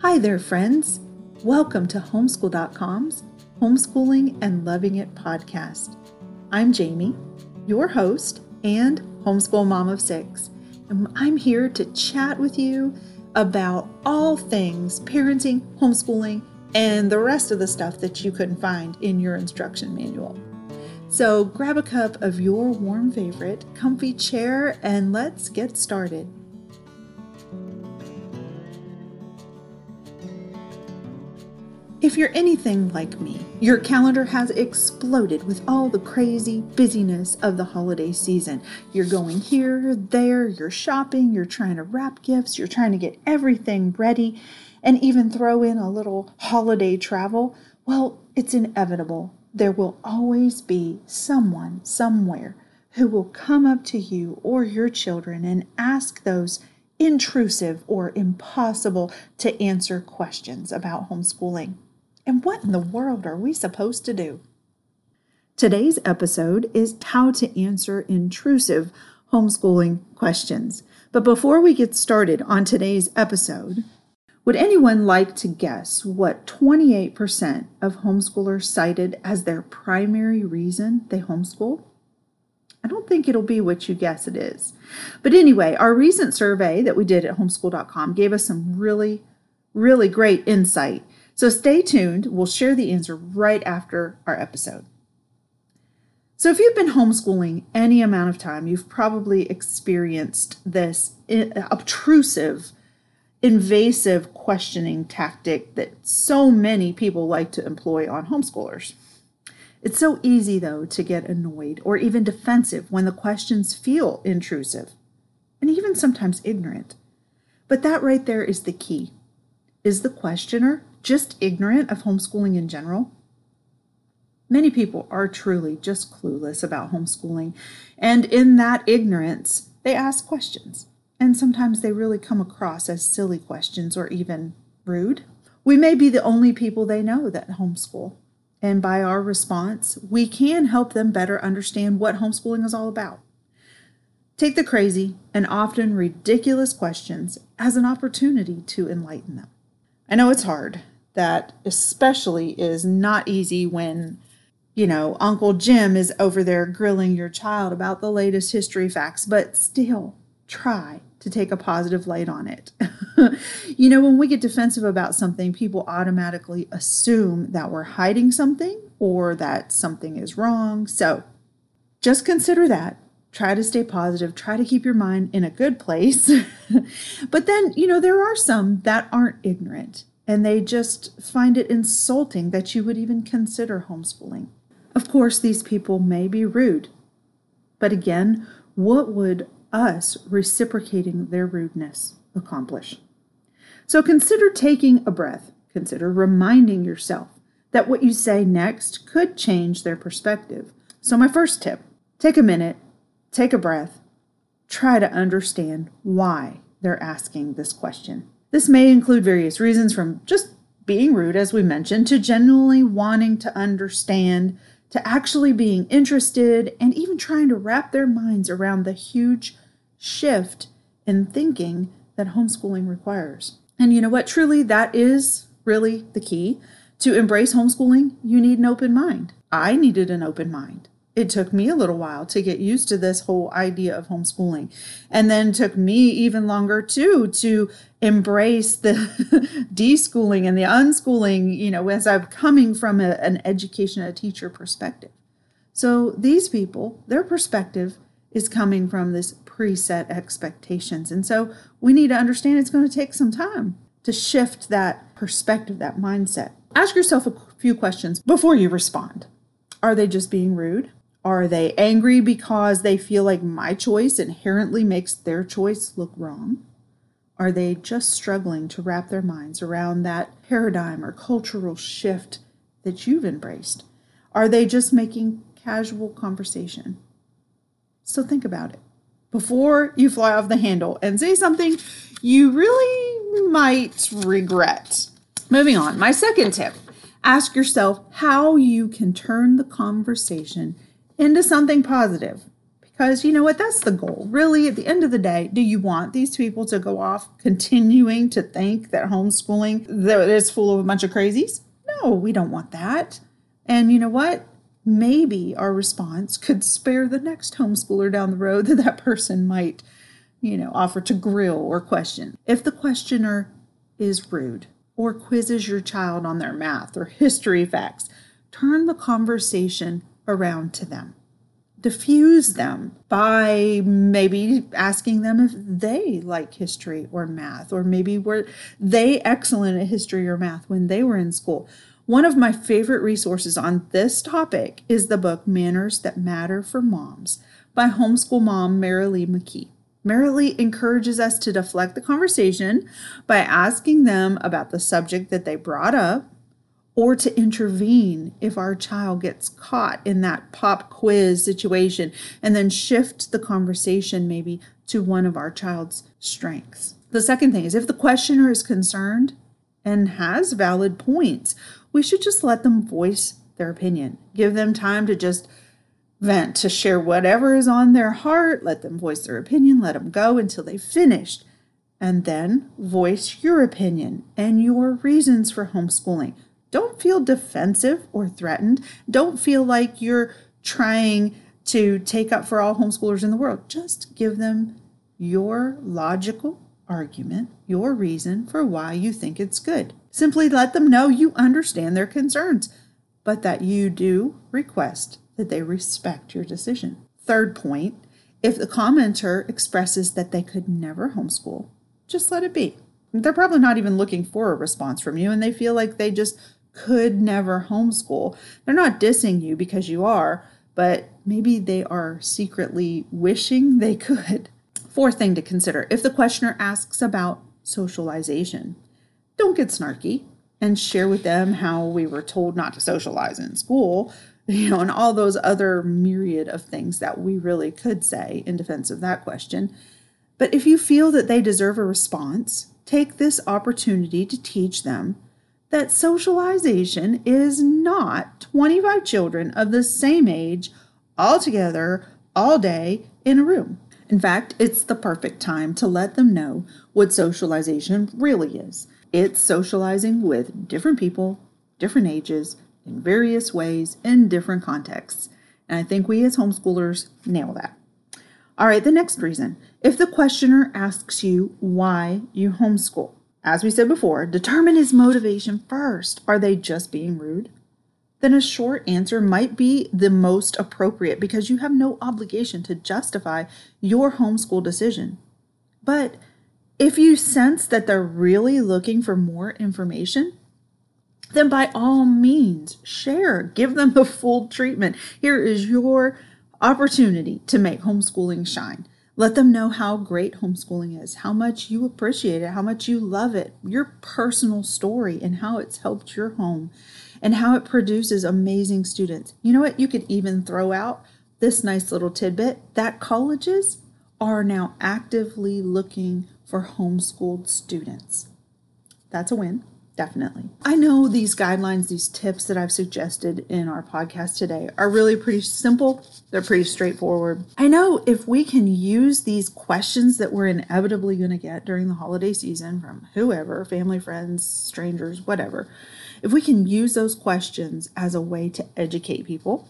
Hi there, friends. Welcome to Homeschool.com's Homeschooling and Loving It podcast. I'm Jamie, your host and homeschool mom of six, and I'm here to chat with you about all things parenting, homeschooling, and the rest of the stuff that you couldn't find in your instruction manual. So grab a cup of your warm favorite, comfy chair, and let's get started. If you're anything like me, your calendar has exploded with all the crazy busyness of the holiday season. You're going here, there, you're shopping, you're trying to wrap gifts, you're trying to get everything ready, and even throw in a little holiday travel. Well, it's inevitable. There will always be someone somewhere who will come up to you or your children and ask those intrusive or impossible to answer questions about homeschooling. And what in the world are we supposed to do? Today's episode is how to answer intrusive homeschooling questions. But before we get started on today's episode, would anyone like to guess what 28% of homeschoolers cited as their primary reason they homeschool? I don't think it'll be what you guess it is. But anyway, our recent survey that we did at homeschool.com gave us some really, really great insight so stay tuned. We'll share the answer right after our episode. So, if you've been homeschooling any amount of time, you've probably experienced this obtrusive, invasive questioning tactic that so many people like to employ on homeschoolers. It's so easy, though, to get annoyed or even defensive when the questions feel intrusive and even sometimes ignorant. But that right there is the key. Is the questioner just ignorant of homeschooling in general? Many people are truly just clueless about homeschooling, and in that ignorance, they ask questions. And sometimes they really come across as silly questions or even rude. We may be the only people they know that homeschool, and by our response, we can help them better understand what homeschooling is all about. Take the crazy and often ridiculous questions as an opportunity to enlighten them. I know it's hard. That especially is not easy when, you know, Uncle Jim is over there grilling your child about the latest history facts, but still try to take a positive light on it. you know, when we get defensive about something, people automatically assume that we're hiding something or that something is wrong. So just consider that try to stay positive, try to keep your mind in a good place. but then, you know, there are some that aren't ignorant and they just find it insulting that you would even consider homeschooling. Of course, these people may be rude, but again, what would us reciprocating their rudeness accomplish? So consider taking a breath, consider reminding yourself that what you say next could change their perspective. So, my first tip take a minute, take a breath, try to understand why they're asking this question. This may include various reasons from just being rude, as we mentioned, to genuinely wanting to understand, to actually being interested, and even trying to wrap their minds around the huge shift in thinking that homeschooling requires. And you know what? Truly, that is really the key. To embrace homeschooling, you need an open mind. I needed an open mind it took me a little while to get used to this whole idea of homeschooling. And then took me even longer too to embrace the deschooling and the unschooling, you know, as I'm coming from a, an education, a teacher perspective. So these people, their perspective is coming from this preset expectations. And so we need to understand it's going to take some time to shift that perspective, that mindset. Ask yourself a few questions before you respond. Are they just being rude? Are they angry because they feel like my choice inherently makes their choice look wrong? Are they just struggling to wrap their minds around that paradigm or cultural shift that you've embraced? Are they just making casual conversation? So think about it before you fly off the handle and say something you really might regret. Moving on, my second tip ask yourself how you can turn the conversation into something positive Because you know what? That's the goal. Really, at the end of the day, do you want these people to go off continuing to think that homeschooling is full of a bunch of crazies? No, we don't want that. And you know what? Maybe our response could spare the next homeschooler down the road that that person might, you know, offer to grill or question. If the questioner is rude or quizzes your child on their math or history facts, turn the conversation around to them diffuse them by maybe asking them if they like history or math, or maybe were they excellent at history or math when they were in school. One of my favorite resources on this topic is the book Manners That Matter for Moms by homeschool mom Maralee McKee. Marilee encourages us to deflect the conversation by asking them about the subject that they brought up or to intervene if our child gets caught in that pop quiz situation and then shift the conversation maybe to one of our child's strengths. The second thing is if the questioner is concerned and has valid points, we should just let them voice their opinion. Give them time to just vent, to share whatever is on their heart, let them voice their opinion, let them go until they've finished. And then voice your opinion and your reasons for homeschooling. Don't feel defensive or threatened. Don't feel like you're trying to take up for all homeschoolers in the world. Just give them your logical argument, your reason for why you think it's good. Simply let them know you understand their concerns, but that you do request that they respect your decision. Third point if the commenter expresses that they could never homeschool, just let it be. They're probably not even looking for a response from you, and they feel like they just could never homeschool. They're not dissing you because you are, but maybe they are secretly wishing they could. Fourth thing to consider if the questioner asks about socialization, don't get snarky and share with them how we were told not to socialize in school, you know, and all those other myriad of things that we really could say in defense of that question. But if you feel that they deserve a response, take this opportunity to teach them that socialization is not 25 children of the same age all together all day in a room. In fact, it's the perfect time to let them know what socialization really is. It's socializing with different people, different ages, in various ways, in different contexts. And I think we as homeschoolers nail that. All right, the next reason. If the questioner asks you why you homeschool, as we said before, determine his motivation first. Are they just being rude? Then a short answer might be the most appropriate because you have no obligation to justify your homeschool decision. But if you sense that they're really looking for more information, then by all means, share, give them the full treatment. Here is your opportunity to make homeschooling shine. Let them know how great homeschooling is, how much you appreciate it, how much you love it, your personal story, and how it's helped your home, and how it produces amazing students. You know what? You could even throw out this nice little tidbit that colleges are now actively looking for homeschooled students. That's a win. Definitely. I know these guidelines, these tips that I've suggested in our podcast today are really pretty simple. They're pretty straightforward. I know if we can use these questions that we're inevitably going to get during the holiday season from whoever, family, friends, strangers, whatever, if we can use those questions as a way to educate people,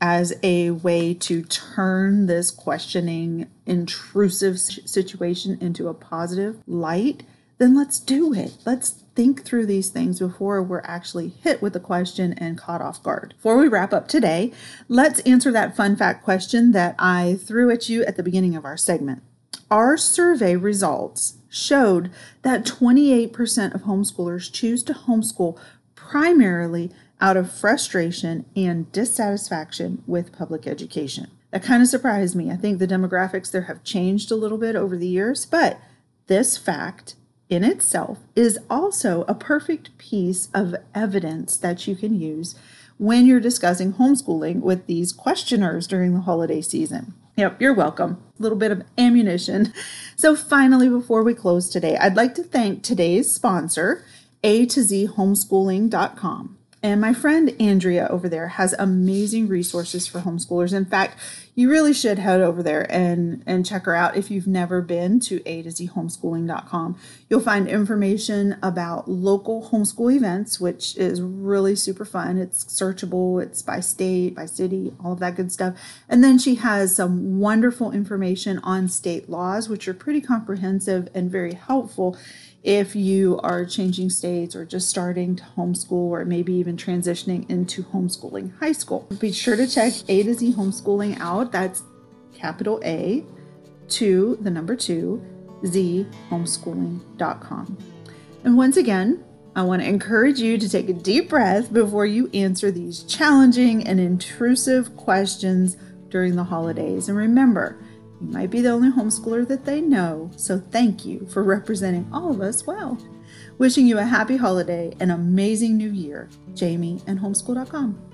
as a way to turn this questioning, intrusive situation into a positive light, then let's do it. Let's think through these things before we're actually hit with the question and caught off guard. Before we wrap up today, let's answer that fun fact question that I threw at you at the beginning of our segment. Our survey results showed that 28% of homeschoolers choose to homeschool primarily out of frustration and dissatisfaction with public education. That kind of surprised me. I think the demographics there have changed a little bit over the years, but this fact in itself is also a perfect piece of evidence that you can use when you're discussing homeschooling with these questioners during the holiday season. Yep, you're welcome. A little bit of ammunition. So, finally, before we close today, I'd like to thank today's sponsor, A to Z Homeschooling.com. And my friend Andrea over there has amazing resources for homeschoolers. In fact, you really should head over there and, and check her out if you've never been to a to z homeschooling.com. You'll find information about local homeschool events, which is really super fun. It's searchable, it's by state, by city, all of that good stuff. And then she has some wonderful information on state laws, which are pretty comprehensive and very helpful if you are changing states or just starting to homeschool or maybe even transitioning into homeschooling high school. Be sure to check A to Z homeschooling out. That's capital A to the number two, Z homeschooling.com. And once again, I want to encourage you to take a deep breath before you answer these challenging and intrusive questions during the holidays. And remember, you might be the only homeschooler that they know, so thank you for representing all of us well. Wishing you a happy holiday and amazing new year. Jamie and homeschool.com.